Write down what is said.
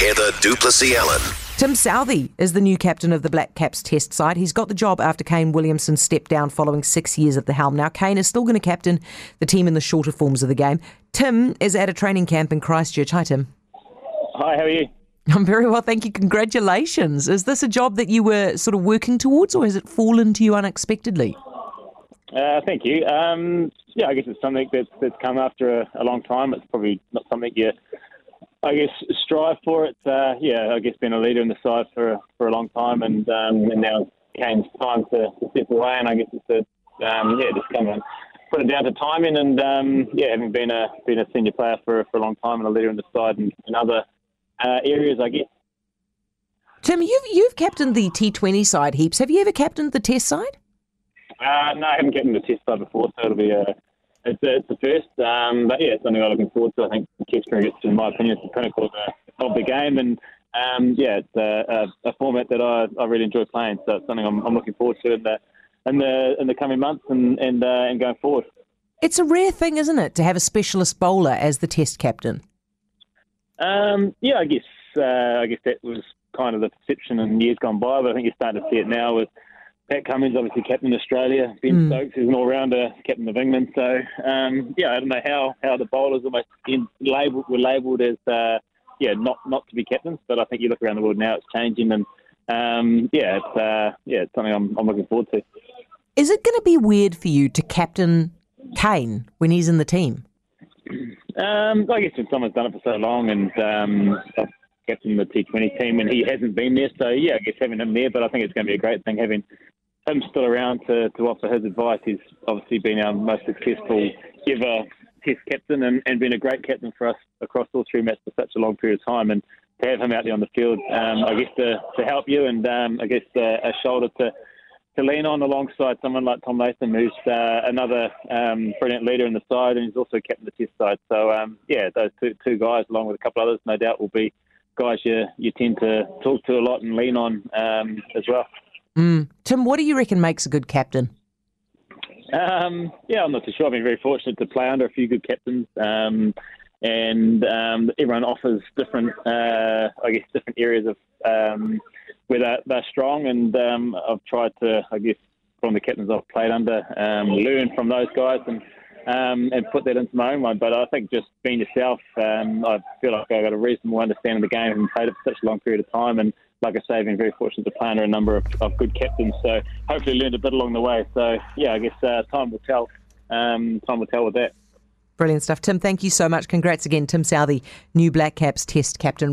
Heather du Plessis-Allen. Tim Southee is the new captain of the Black Caps test side. He's got the job after Kane Williamson stepped down following six years at the helm. Now, Kane is still going to captain the team in the shorter forms of the game. Tim is at a training camp in Christchurch. Hi, Tim. Hi, how are you? I'm very well, thank you. Congratulations. Is this a job that you were sort of working towards, or has it fallen to you unexpectedly? Uh, thank you. Um, yeah, I guess it's something that's, that's come after a, a long time. It's probably not something you I guess strive for it. Uh, yeah, I guess being a leader in the side for for a long time, and um, and now Kane's time to, to, step away, and I guess it's a um, yeah, just come and put it down to timing, and um, yeah, having been a been a senior player for for a long time and a leader in the side and, and other uh, areas, I guess. Tim, you've you've captained the T20 side heaps. Have you ever captained the Test side? Uh, no, I haven't captained the Test side before, so it'll be a it's it's a first. Um, but yeah, it's something I'm looking forward to. I think Test cricket, in my opinion, is the pinnacle of the, of the game, and um, yeah, it's a, a, a, format that I, I really enjoy playing. So it's something I'm, I'm looking forward to in the in the in the coming months and and uh, and going forward. It's a rare thing, isn't it, to have a specialist bowler as the Test captain? Um, yeah, I guess uh, I guess that was kind of the perception in years gone by, but I think you're starting to see it now with Pat Cummins, obviously captain of Australia. Ben mm. Stokes is an all-rounder, captain of England. So um, yeah, I don't know how, how the bowlers almost in, labeled, were labelled as uh, yeah not not to be captains, but I think you look around the world now, it's changing, and um, yeah, it's uh, yeah, it's something I'm, I'm looking forward to. Is it going to be weird for you to captain Kane when he's in the team? Um, I guess when someone's done it for so long, and um, I've captained the T20 team, and he hasn't been there, so yeah, I guess having him there. But I think it's going to be a great thing having him still around to, to offer his advice. He's obviously been our most successful ever Test captain and, and been a great captain for us across all three matches for such a long period of time. And to have him out there on the field, um, I guess to, to help you and um, I guess uh, a shoulder to to lean on alongside someone like Tom Latham, who's uh, another um, brilliant leader in the side, and he's also captain of the Test side. So um, yeah, those two, two guys, along with a couple others, no doubt will be guys you you tend to talk to a lot and lean on um, as well. Mm. Tim, what do you reckon makes a good captain? Um, yeah, I'm not too sure. I've been very fortunate to play under a few good captains, um, and um, everyone offers different, uh, I guess, different areas of um, where they're, they're, strong. And um, I've tried to, I guess, from the captains I've played under, um, learn from those guys and and put that into my own one. But I think just being yourself, I feel like I've got a reasonable understanding of the game and played it for such a long period of time and like I say, I've been very fortunate to play under a number of, of good captains. So hopefully learned a bit along the way. So yeah, I guess uh, time will tell. Um, time will tell with that. Brilliant stuff. Tim, thank you so much. Congrats again, Tim Southee, new Black Caps Test captain.